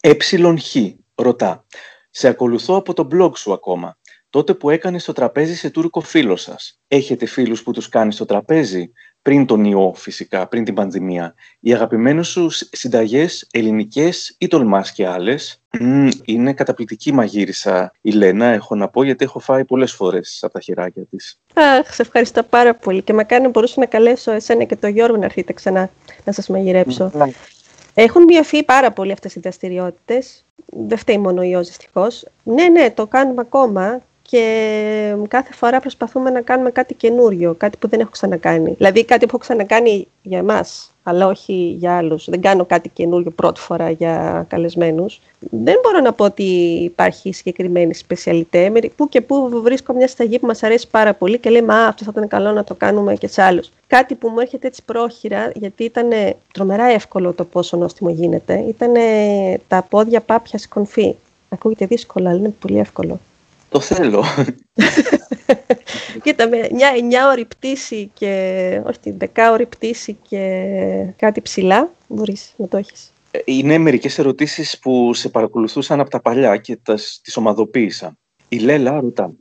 Εψιλον Χ, ρωτά. Σε ακολουθώ από το blog σου ακόμα. Τότε που έκανες το τραπέζι σε Τούρκο φίλο σας. Έχετε φίλους που τους κάνεις στο τραπέζι; Πριν τον ιό φυσικά, πριν την πανδημία. Οι αγαπημένες σου συνταγές ελληνικές ή τολμάς και άλλες. είναι καταπληκτική μαγείρισα η Λένα, έχω να πω, γιατί έχω φάει πολλές φορές από τα χεράκια της. Αχ, σε ευχαριστώ πάρα πολύ και μακάρι μπορούσα να καλέσω εσένα και τον Γιώργο να έρθετε ξανά να σας μαγειρέψω. Έχουν μειωθεί πάρα πολύ αυτές οι δραστηριότητες. Δεν φταίει μόνο ο ιός, δυστυχώς. Ναι, ναι, το κάνουμε ακόμα και κάθε φορά προσπαθούμε να κάνουμε κάτι καινούριο, κάτι που δεν έχω ξανακάνει. Δηλαδή κάτι που έχω ξανακάνει για εμάς, αλλά όχι για άλλους. Δεν κάνω κάτι καινούριο πρώτη φορά για καλεσμένους. Δεν μπορώ να πω ότι υπάρχει συγκεκριμένη σπεσιαλιτέ. Πού και πού βρίσκω μια σταγή που μας αρέσει πάρα πολύ και λέμε «Α, αυτό θα ήταν καλό να το κάνουμε και σε άλλους». Κάτι που μου έρχεται έτσι πρόχειρα, γιατί ήταν τρομερά εύκολο το πόσο νόστιμο γίνεται, ήταν τα πόδια πάπια σκονφή. Ακούγεται δύσκολο, αλλά είναι πολύ εύκολο. Το θέλω. Κοίτα, με μια εννιά πτήση και, όχι, δεκάωρη πτήση και κάτι ψηλά, μπορείς να το έχεις. Ε, είναι μερικές ερωτήσεις που σε παρακολουθούσαν από τα παλιά και τις ομαδοποίησα. Η Λέλα ρωτά,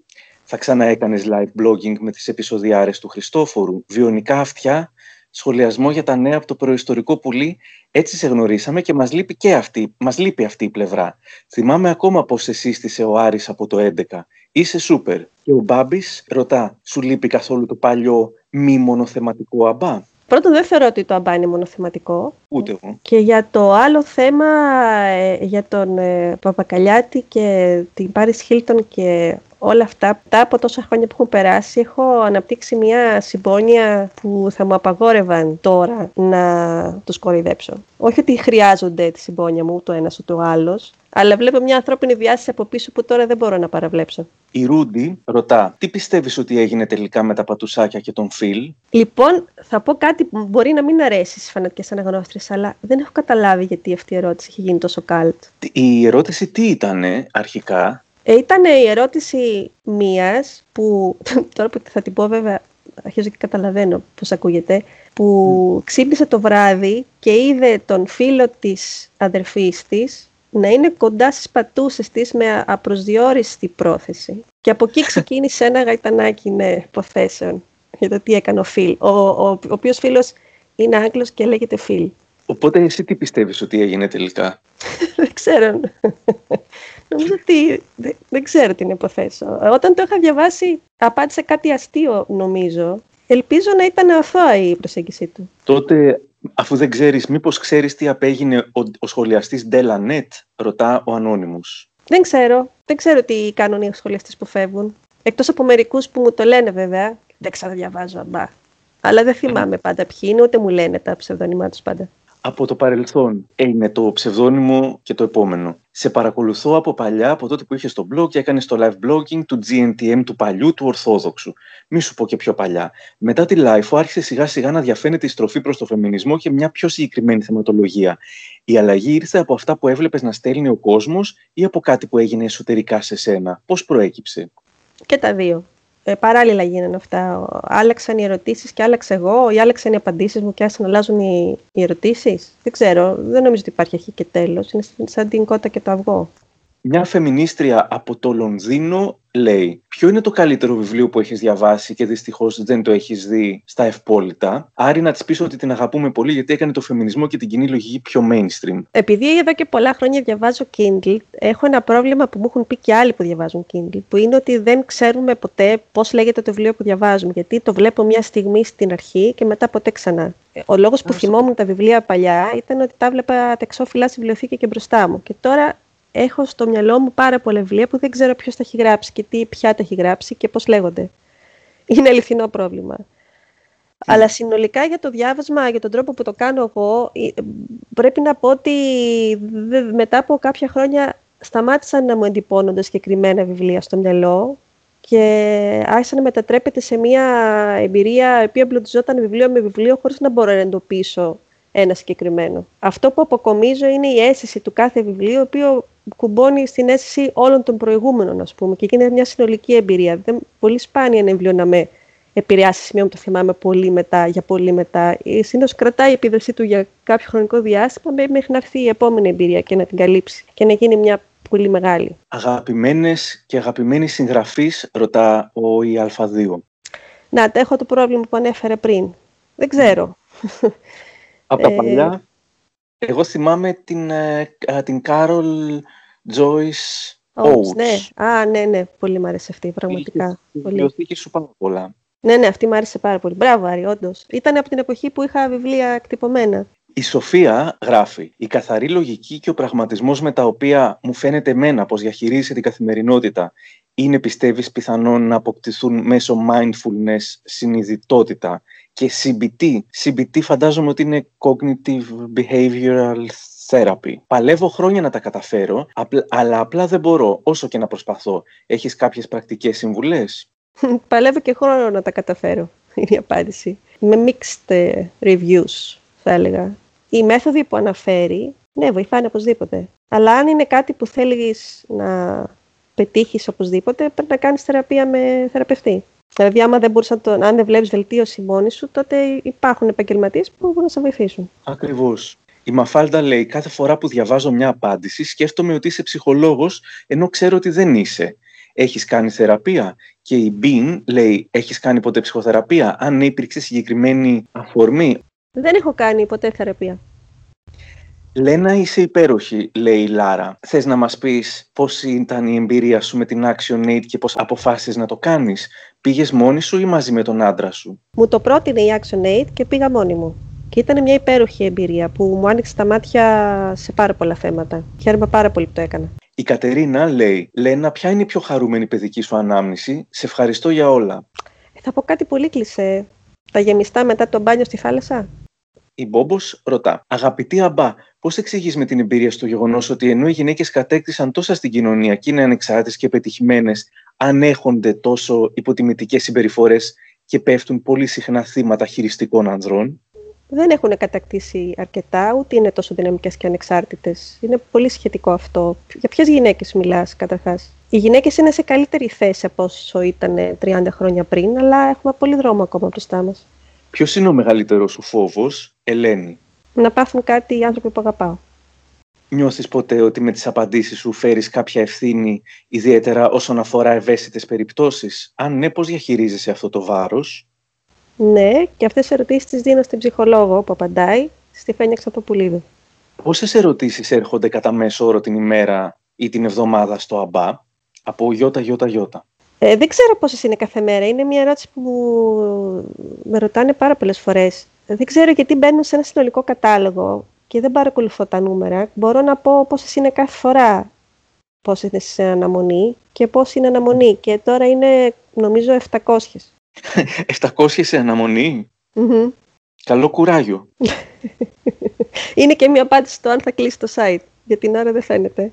θα ξαναέκανες live blogging με τις επεισοδιάρες του Χριστόφορου, βιονικά αυτιά, σχολιασμό για τα νέα από το προϊστορικό πουλί. Έτσι σε γνωρίσαμε και μας λείπει και αυτή, μας λείπει αυτή η πλευρά. Θυμάμαι ακόμα πώς σε σύστησε ο Άρης από το 11. Είσαι σούπερ. Και ο Μπάμπης ρωτά, σου λείπει καθόλου το παλιό μη μονοθεματικό αμπά; Πρώτον, δεν θεωρώ ότι το αμπά είναι μονοθεματικό. Ούτε εγώ. Και για το άλλο θέμα, ε, για τον ε, Παπακαλιάτη και την Πάρης Χίλτον και όλα αυτά, τα από τόσα χρόνια που έχουν περάσει, έχω αναπτύξει μια συμπόνια που θα μου απαγόρευαν τώρα να τους κοροϊδέψω. Όχι ότι χρειάζονται τη συμπόνια μου, το ένας ούτε ο άλλος, αλλά βλέπω μια ανθρώπινη διάσταση από πίσω που τώρα δεν μπορώ να παραβλέψω. Η Ρούντι ρωτά, τι πιστεύεις ότι έγινε τελικά με τα πατουσάκια και τον Φιλ; Λοιπόν, θα πω κάτι που μπορεί να μην αρέσει στις φανατικές αναγνώστρες, αλλά δεν έχω καταλάβει γιατί αυτή η ερώτηση έχει γίνει τόσο καλτ. Η ερώτηση τι ήταν αρχικά; Ε, ήταν η ερώτηση μίας που, τώρα που θα την πω βέβαια, αρχίζω και καταλαβαίνω πώς ακούγεται, που ξύπνησε το βράδυ και είδε τον φίλο της αδερφής της να είναι κοντά στις πατούσες της με απροσδιόριστη πρόθεση. Και από εκεί ξεκίνησε ένα γαϊτανάκι ναι, υποθέσεων για το τι έκανε ο Φιλ, ο, ο, ο οποίος φίλος είναι Άγγλος και λέγεται Φιλ. Οπότε εσύ τι πιστεύεις ότι έγινε τελικά; δεν ξέρω. Νομίζω ότι δεν, δεν ξέρω τι να υποθέσω. Όταν το είχα διαβάσει, απάντησε κάτι αστείο, νομίζω. Ελπίζω να ήταν αθώα η προσέγγιση του. Τότε, αφού δεν ξέρεις, μήπως ξέρεις τι απέγινε ο, ο σχολιαστής Ντέλα ρωτά ο Ανώνυμος. Δεν ξέρω. Δεν ξέρω τι κάνουν οι σχολιαστές που φεύγουν. Εκτός από μερικούς που μου το λένε βέβαια. Δεν ξαναδιαβάζω αμπά. Αλλά δεν θυμάμαι πάντα ποιοι είναι, ούτε μου λένε τα ψευδόνυμά τους πάντα από το παρελθόν είναι το ψευδόνυμο και το επόμενο. Σε παρακολουθώ από παλιά, από τότε που είχε το blog και έκανε το live blogging του GNTM του παλιού, του Ορθόδοξου. Μη σου πω και πιο παλιά. Μετά τη live άρχισε σιγά σιγά να διαφαίνεται η στροφή προς το φεμινισμό και μια πιο συγκεκριμένη θεματολογία. Η αλλαγή ήρθε από αυτά που έβλεπες να στέλνει ο κόσμος ή από κάτι που έγινε εσωτερικά σε σένα. Πώς προέκυψε; Και τα δύο ε, παράλληλα γίνανε αυτά. Άλλαξαν οι ερωτήσεις και άλλαξα εγώ, ή άλλαξαν οι απαντήσεις μου και άρχισαν να αλλάζουν οι, οι ερωτήσεις. Δεν ξέρω, δεν νομίζω ότι υπάρχει αρχή και τέλος. Είναι σαν την κότα και το αυγό. Μια φεμινίστρια από το Λονδίνο λέει ποιο είναι το καλύτερο βιβλίο που έχεις διαβάσει και δυστυχώς δεν το έχεις δει στα ευπόλυτα; Άρη να της πεις ότι την αγαπούμε πολύ γιατί έκανε το φεμινισμό και την κοινή λογική πιο mainstream. Επειδή εδώ και πολλά χρόνια διαβάζω Kindle, έχω ένα πρόβλημα που μου έχουν πει και άλλοι που διαβάζουν Kindle, που είναι ότι δεν ξέρουμε ποτέ πώς λέγεται το βιβλίο που διαβάζουμε, γιατί το βλέπω μια στιγμή στην αρχή και μετά ποτέ ξανά. Ο λόγος που θυμόμουν τα βιβλία παλιά ήταν ότι τα βλέπα τεξόφυλλα στη βιβλιοθήκη και μπροστά μου. Και τώρα έχω στο μυαλό μου πάρα πολλά βιβλία που δεν ξέρω ποιος τα έχει γράψει και τι, ποια τα έχει γράψει και πώς λέγονται. Είναι αληθινό πρόβλημα. Αλλά συνολικά για το διάβασμα, για τον τρόπο που το κάνω εγώ, ε, πρέπει να πω ότι μετά από κάποια χρόνια σταμάτησαν να μου εντυπώνονται συγκεκριμένα βιβλία στο μυαλό και άρχισα να μετατρέπεται σε μια εμπειρία η οποία εμπλουτιζόταν βιβλίο με βιβλίο χωρίς να μπορώ να εντοπίσω ένα συγκεκριμένο. Αυτό που αποκομίζω είναι η αίσθηση του κάθε βιβλίου, το οποίο κουμπώνει στην αίσθηση όλων των προηγούμενων, ας πούμε, και γίνεται μια συνολική εμπειρία. Δεν, πολύ σπάνια ένα βιβλίο να με επηρεάσει σημείο που το θυμάμαι πολύ μετά, για πολύ μετά. Συνήθως κρατάει η επίδρασή του για κάποιο χρονικό διάστημα μέχρι να έρθει η επόμενη εμπειρία και να την καλύψει και να γίνει μια πολύ μεγάλη. Αγαπημένες και αγαπημένοι συγγραφείς, ρωτά ο ΙΑ2. Να, έχω το πρόβλημα που ανέφερε πριν. Δεν ξέρω. Από τα ε, παλιά, εγώ θυμάμαι την, ε, την Κάρολ Τζόις Oates. Ναι, α, ναι, ναι, πολύ μου άρεσε αυτή, πραγματικά. Η βιβλιοθήκη σου πάρα πολλά. Ναι, ναι, αυτή μου άρεσε πάρα πολύ. Μπράβο, Άρη, όντως. Ήταν από την εποχή που είχα βιβλία εκτυπωμένα. Η Σοφία γράφει «Η καθαρή λογική και ο πραγματισμός με τα οποία μου φαίνεται εμένα πως διαχειρίζεσαι την καθημερινότητα είναι πιστεύεις πιθανόν να αποκτηθούν μέσω mindfulness συνειδητότητα και CBT. CBT φαντάζομαι ότι είναι Cognitive Behavioral Therapy. Παλεύω χρόνια να τα καταφέρω, αλλά απλά δεν μπορώ, όσο και να προσπαθώ. Έχεις κάποιες πρακτικές συμβουλές; Παλεύω και χρόνο να τα καταφέρω, είναι η απάντηση. Με mixed ε, reviews, θα έλεγα. Οι μέθοδοι που αναφέρει, ναι, βοηθάνε οπωσδήποτε. Αλλά αν είναι κάτι που θέλεις να πετύχεις οπωσδήποτε, πρέπει να κάνεις θεραπεία με θεραπευτή. Δηλαδή, άμα δεν μπορείς να το, αν δεν βλέπεις βελτίωση μόνη σου, τότε υπάρχουν επαγγελματίες που μπορούν να σε βοηθήσουν. Ακριβώς. Η Μαφάλτα λέει: Κάθε φορά που διαβάζω μια απάντηση, σκέφτομαι ότι είσαι ψυχολόγος, ενώ ξέρω ότι δεν είσαι. Έχεις κάνει θεραπεία; Και η Μπιν λέει: Έχεις κάνει ποτέ ψυχοθεραπεία; Αν ναι, υπήρξε συγκεκριμένη αφορμή; Δεν έχω κάνει ποτέ θεραπεία. Λένα, είσαι υπέροχη, λέει η Λάρα. Θες να μας πεις πώς ήταν η εμπειρία σου με την Action Aid και πώς αποφάσισες να το κάνεις; Πήγες μόνη σου ή μαζί με τον άντρα σου; Μου το πρότεινε η Action Aid και πήγα μόνη μου. Και ήταν μια υπέροχη εμπειρία που μου άνοιξε τα μάτια σε πάρα πολλά θέματα. Χαίρομαι πάρα πολύ που το έκανα. Η Κατερίνα λέει: Λένα, ποια είναι η πιο χαρούμενη παιδική σου ανάμνηση; Σε ευχαριστώ για όλα. Ε, θα πω κάτι πολύ κλεισέ. Τα γεμιστά μετά το μπάνιο στη θάλασσα; Η Μπόμπος ρωτά: Αγαπητή Αμπά, πώς εξηγείς με την εμπειρία στο γεγονός ότι ενώ οι γυναίκες κατέκτησαν τόσα στην κοινωνία και είναι ανεξάρτητες και πετυχημένες, ανέχονται τόσο υποτιμητικές συμπεριφορές και πέφτουν πολύ συχνά θύματα χειριστικών ανδρών; Δεν έχουν κατακτήσει αρκετά, ούτε είναι τόσο δυναμικές και ανεξάρτητες. Είναι πολύ σχετικό αυτό. Για ποιες γυναίκες μιλάς, καταρχάς; Οι γυναίκες είναι σε καλύτερη θέση από όσο ήταν 30 χρόνια πριν, αλλά έχουμε πολύ δρόμο ακόμα μπροστά μας. Ποιο είναι ο μεγαλύτερο σου φόβο, Ελένη. Να πάθουν κάτι οι άνθρωποι που αγαπάω. Νιώθεις ποτέ ότι με τις απαντήσεις σου φέρεις κάποια ευθύνη, ιδιαίτερα όσον αφορά ευαίσθητες περιπτώσεις. Αν ναι, πώς διαχειρίζεσαι αυτό το βάρος. Ναι, και αυτές τις ερωτήσεις τις δίνω στην ψυχολόγο που απαντάει, στη Φένια Ξαποπουλίδου. Πόσες ερωτήσεις έρχονται κατά μέσο όρο την ημέρα ή την εβδομάδα στο ΑΜΠΑ, από γιώτα γιώτα γιώτα. Ε, δεν ξέρω πόσες είναι κάθε μέρα. Είναι μια ερώτηση που με ρωτάνε πάρα πολλές φορές. Δεν ξέρω γιατί μπαίνουν σε ένα συνολικό κατάλογο και δεν παρακολουθώ τα νούμερα, μπορώ να πω πόσες είναι κάθε φορά πόσες είναι σε αναμονή και πώς είναι αναμονή. Και τώρα είναι νομίζω 700. 700 σε αναμονη Καλό κουράγιο. είναι και μια απάντηση στο αν θα κλείσει το site. Για την ώρα δεν φαίνεται.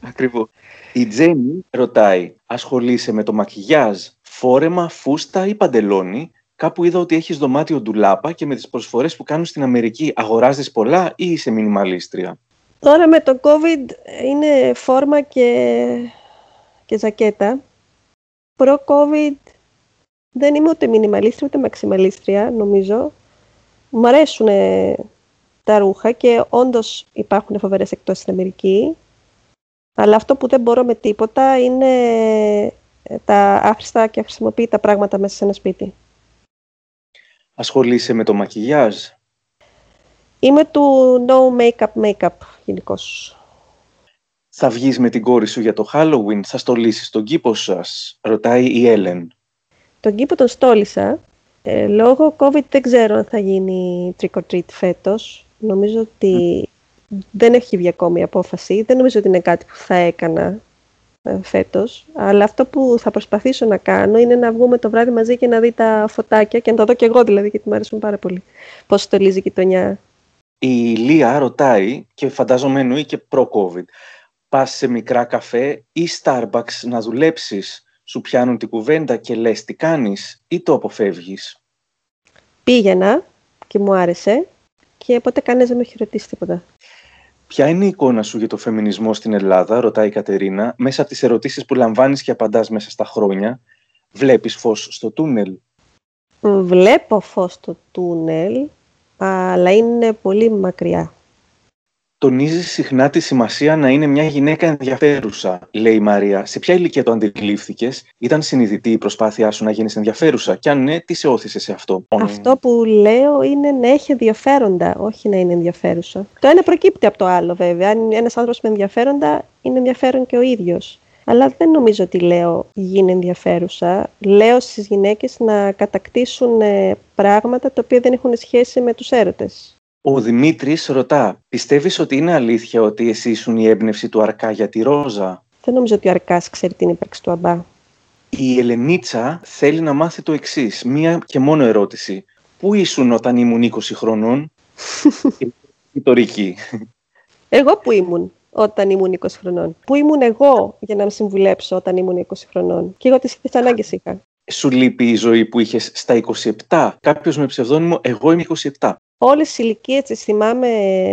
Ακριβώς. Η Τζένι ρωτάει, ασχολείσαι με το μακιγιάζ, φόρεμα, φούστα ή παντελόνι; Κάπου είδα ότι έχεις δωμάτιο ντουλάπα και με τις προσφορές που κάνουν στην Αμερική αγοράζεις πολλά ή είσαι μινιμαλίστρια; Τώρα με το COVID είναι φόρμα και, και ζακέτα. Προ-COVID δεν είμαι ούτε μινιμαλίστρια ούτε μαξιμαλίστρια νομίζω. Μου αρέσουν τα ρούχα και όντως υπάρχουν φοβερές εκτός στην Αμερική. Αλλά αυτό που δεν μπορώ με τίποτα είναι ε, τα άχρηστα και αχρησιμοποιητά πράγματα μέσα σε ένα σπίτι. Ασχολείσαι με το μακιγιάζ; Είμαι του no make-up make-up γενικώς. Θα βγεις με την κόρη σου για το Halloween, θα στολίσεις τον κήπο σας, ρωτάει η Έλεν. Τον κήπο τον στόλισα. Ε, λόγω COVID δεν ξέρω αν θα γίνει trick or treat φέτος. Νομίζω ότι δεν έχει βγει ακόμη η απόφαση. Δεν νομίζω ότι είναι κάτι που θα έκανα ε, φέτος. Αλλά αυτό που θα προσπαθήσω να κάνω είναι να βγούμε το βράδυ μαζί και να δει τα φωτάκια και να τα δω και εγώ δηλαδή, γιατί μου αρέσουν πάρα πολύ. Πώς στολίζει η γειτονιά. Η Λία ρωτάει και φαντάζομαι εννοεί και προ-COVID. Πας σε μικρά καφέ ή Starbucks να δουλέψεις, σου πιάνουν την κουβέντα και λες τι κάνεις ή το αποφεύγεις; Πήγαινα και μου άρεσε και ποτέ κανένας δεν με έχει ρωτήσει τίποτα. Ποια είναι η εικόνα σου για το φεμινισμό στην Ελλάδα, ρωτάει η Κατερίνα, μέσα από τις ερωτήσεις που λαμβάνεις και απαντάς μέσα στα χρόνια. Βλέπεις φως στο τούνελ; Βλέπω φως στο τούνελ, αλλά είναι πολύ μακριά. Τονίζεις συχνά τη σημασία να είναι μια γυναίκα ενδιαφέρουσα, λέει η Μαρία. Σε ποια ηλικία το αντιλήφθηκες, Ήταν συνειδητή η προσπάθειά σου να γίνεις ενδιαφέρουσα, και αν ναι, τι σε όθησε σε αυτό; Αυτό που λέω είναι να έχει ενδιαφέροντα, όχι να είναι ενδιαφέρουσα. Το ένα προκύπτει από το άλλο, βέβαια. Αν ένας άνθρωπος με ενδιαφέροντα, είναι ενδιαφέρον και ο ίδιος. Αλλά δεν νομίζω ότι λέω γίνει ενδιαφέρουσα. Λέω στις γυναίκες να κατακτήσουν ε, πράγματα τα οποία δεν έχουν σχέση με τους έρωτες. Ο Δημήτρης ρωτά, πιστεύεις ότι είναι αλήθεια ότι εσύ ήσουν η έμπνευση του Αρκά για τη Ρόζα; Δεν νομίζω ότι ο Αρκάς ξέρει την ύπαρξη του Αμπά. Η Ελενίτσα θέλει να μάθει το εξής. Μία και μόνο ερώτηση. Πού ήσουν όταν ήμουν 20 χρονών, Ρητορική. Εγώ που ήμουν όταν ήμουν 20 χρονών; Πού ήμουν εγώ για να με συμβουλέψω όταν ήμουν 20 χρονών; Και εγώ τις ανάγκες είχα. Σου λείπει η ζωή που είχες στα 27. Κάποιος με ψευδόνυμο Εγώ είμαι 27 όλες τις ηλικίες τις θυμάμαι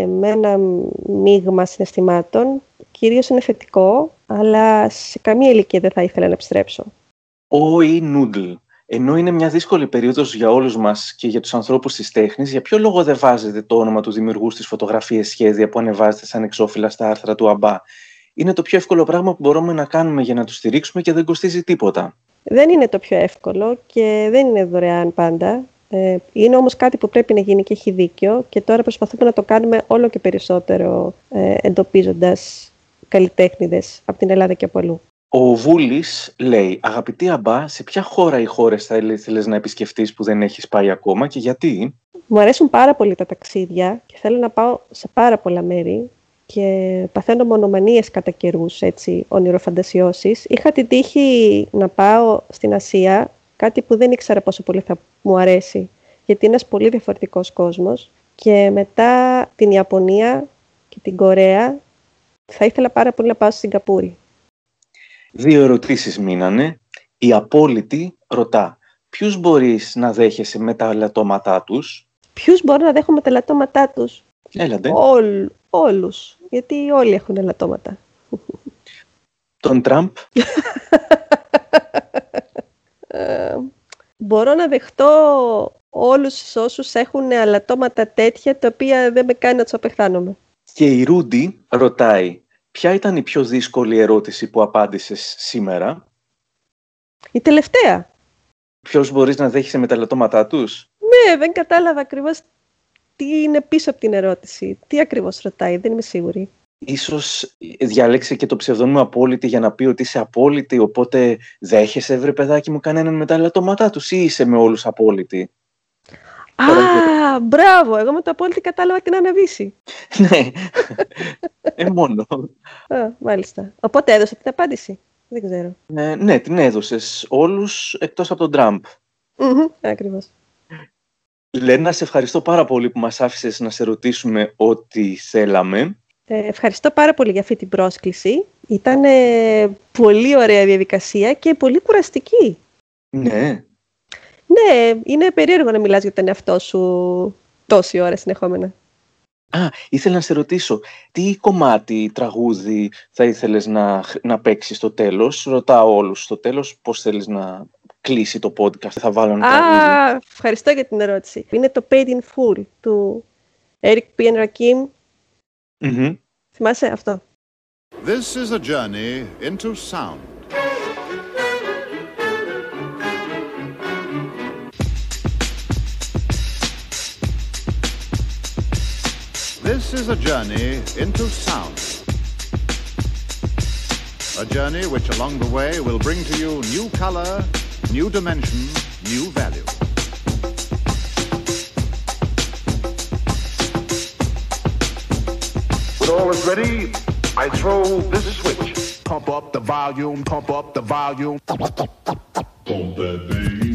με ένα μείγμα συναισθημάτων. Κυρίως είναι θετικό, αλλά σε καμία ηλικία δεν θα ήθελα να επιστρέψω. Ο ή Νούντλ. Ενώ είναι μια δύσκολη περίοδος για όλους μας και για τους ανθρώπους της τέχνης, για ποιο λόγο δεν βάζετε το όνομα του δημιουργού στις φωτογραφίες σχέδια που ανεβάζετε σαν εξώφυλλα στα άρθρα του ΑΜΠΑ. Είναι το πιο εύκολο πράγμα που μπορούμε να κάνουμε για να τους στηρίξουμε και δεν κοστίζει τίποτα. Δεν είναι το πιο εύκολο και δεν είναι δωρεάν πάντα. Ε, είναι όμως κάτι που πρέπει να γίνει και έχει δίκιο και τώρα προσπαθούμε να το κάνουμε όλο και περισσότερο ε, εντοπίζοντας καλλιτέχνηδες από την Ελλάδα και από αλλού. Ο Βούλης λέει, αγαπητή Αμπά, σε ποια χώρα ή χώρες θα ήθελες να επισκεφτείς που δεν έχεις πάει ακόμα και γιατί; Μου αρέσουν πάρα πολύ τα ταξίδια και θέλω να πάω σε πάρα πολλά μέρη και παθαίνω μονομανίες κατά καιρούς, έτσι, ονειροφαντασιώσεις. Είχα την τύχη να πάω στην Ασία κάτι που δεν ήξερα πόσο πολύ θα μου αρέσει, γιατί είναι ένας πολύ διαφορετικός κόσμος. Και μετά την Ιαπωνία και την Κορέα θα ήθελα πάρα πολύ να πάω στη Σιγκαπούρη. Δύο ερωτήσεις μείνανε. Η απόλυτη ρωτά, ποιους μπορείς να δέχεσαι με τα λατώματά τους; Ποιους μπορώ να δέχομαι με τα λατώματά τους; Έλατε. Όλ, όλους, γιατί όλοι έχουν λατώματα. Τον Τραμπ. Ε, μπορώ να δεχτώ όλους όσους έχουν αλατώματα τέτοια τα οποία δεν με κάνει να τους απεχθάνομαι. Και η Ρούντι ρωτάει, ποια ήταν η πιο δύσκολη ερώτηση που απάντησες σήμερα; Η τελευταία. Ποιος μπορείς να δέχεσαι με τα αλατώματά τους; Ναι, δεν κατάλαβα ακριβώς τι είναι πίσω από την ερώτηση. Τι ακριβώς ρωτάει, δεν είμαι σίγουρη ίσως διάλεξε και το ψευδόνιμο απόλυτη για να πει ότι είσαι απόλυτη, οπότε δέχεσαι, βρε παιδάκι μου, κανέναν με τα ελαττώματά τους ή είσαι με όλους απόλυτη; Α, μπράβο, εγώ με το απόλυτη κατάλαβα την αναβίση. ναι, ε, μόνο. Α, μάλιστα. Οπότε έδωσα την απάντηση. Δεν ξέρω. Ναι, ναι, την έδωσες όλους εκτός από τον Τραμπ. Mm-hmm, ακριβώς. Λένα, σε ευχαριστώ πάρα πολύ που μας άφησες να σε ρωτήσουμε ό,τι θέλαμε. Ε, ευχαριστώ πάρα πολύ για αυτή την πρόσκληση. Ήταν πολύ ωραία διαδικασία και πολύ κουραστική. Ναι. Ναι, είναι περίεργο να μιλάς για τον εαυτό σου τόση ώρα συνεχόμενα. Α, ήθελα να σε ρωτήσω, τι κομμάτι, τραγούδι θα ήθελες να, να παίξεις στο τέλος; Ρωτάω όλους στο τέλος πώς θέλεις να κλείσει το podcast. Θα βάλω ένα Α, ευχαριστώ για την ερώτηση. Είναι το Paid in Full του Eric P. Rakim Mm-hmm. Θυμάσαι αυτό. This is a journey into sound. This is a journey into sound. A journey which along the way will bring to you new color, new dimension, new value. When all is ready, I throw this switch. Pump up the volume, pump up the volume. Pump that bass.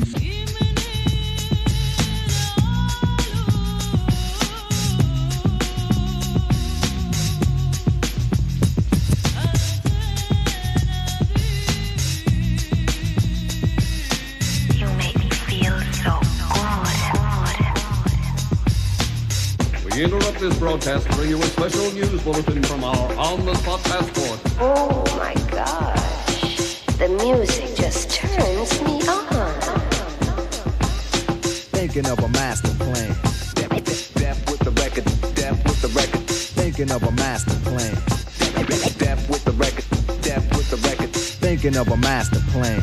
We interrupt this broadcast to bring you a special news bulletin from our on-the-spot passport. Oh my gosh. The music just turns me on. Thinking of a master plan. Death, death with the record, death with the record, Thinking of a master plan. death with the record, death with the record. Thinking of a master plan.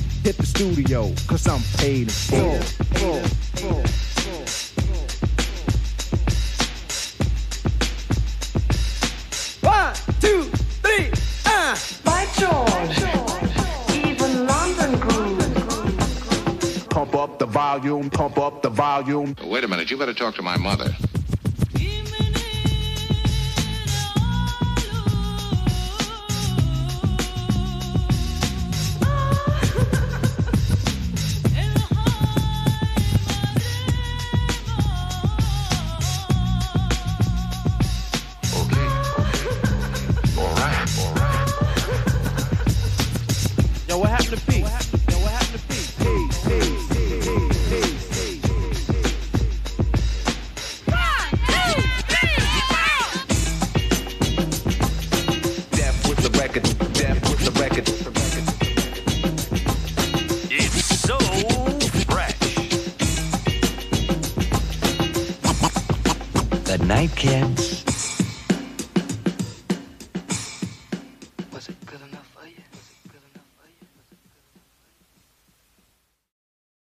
hit the studio, cause I'm paid in full. uh. By George, even London grooves. Pump up the volume, pump up the volume. Wait a minute, you better talk to my mother.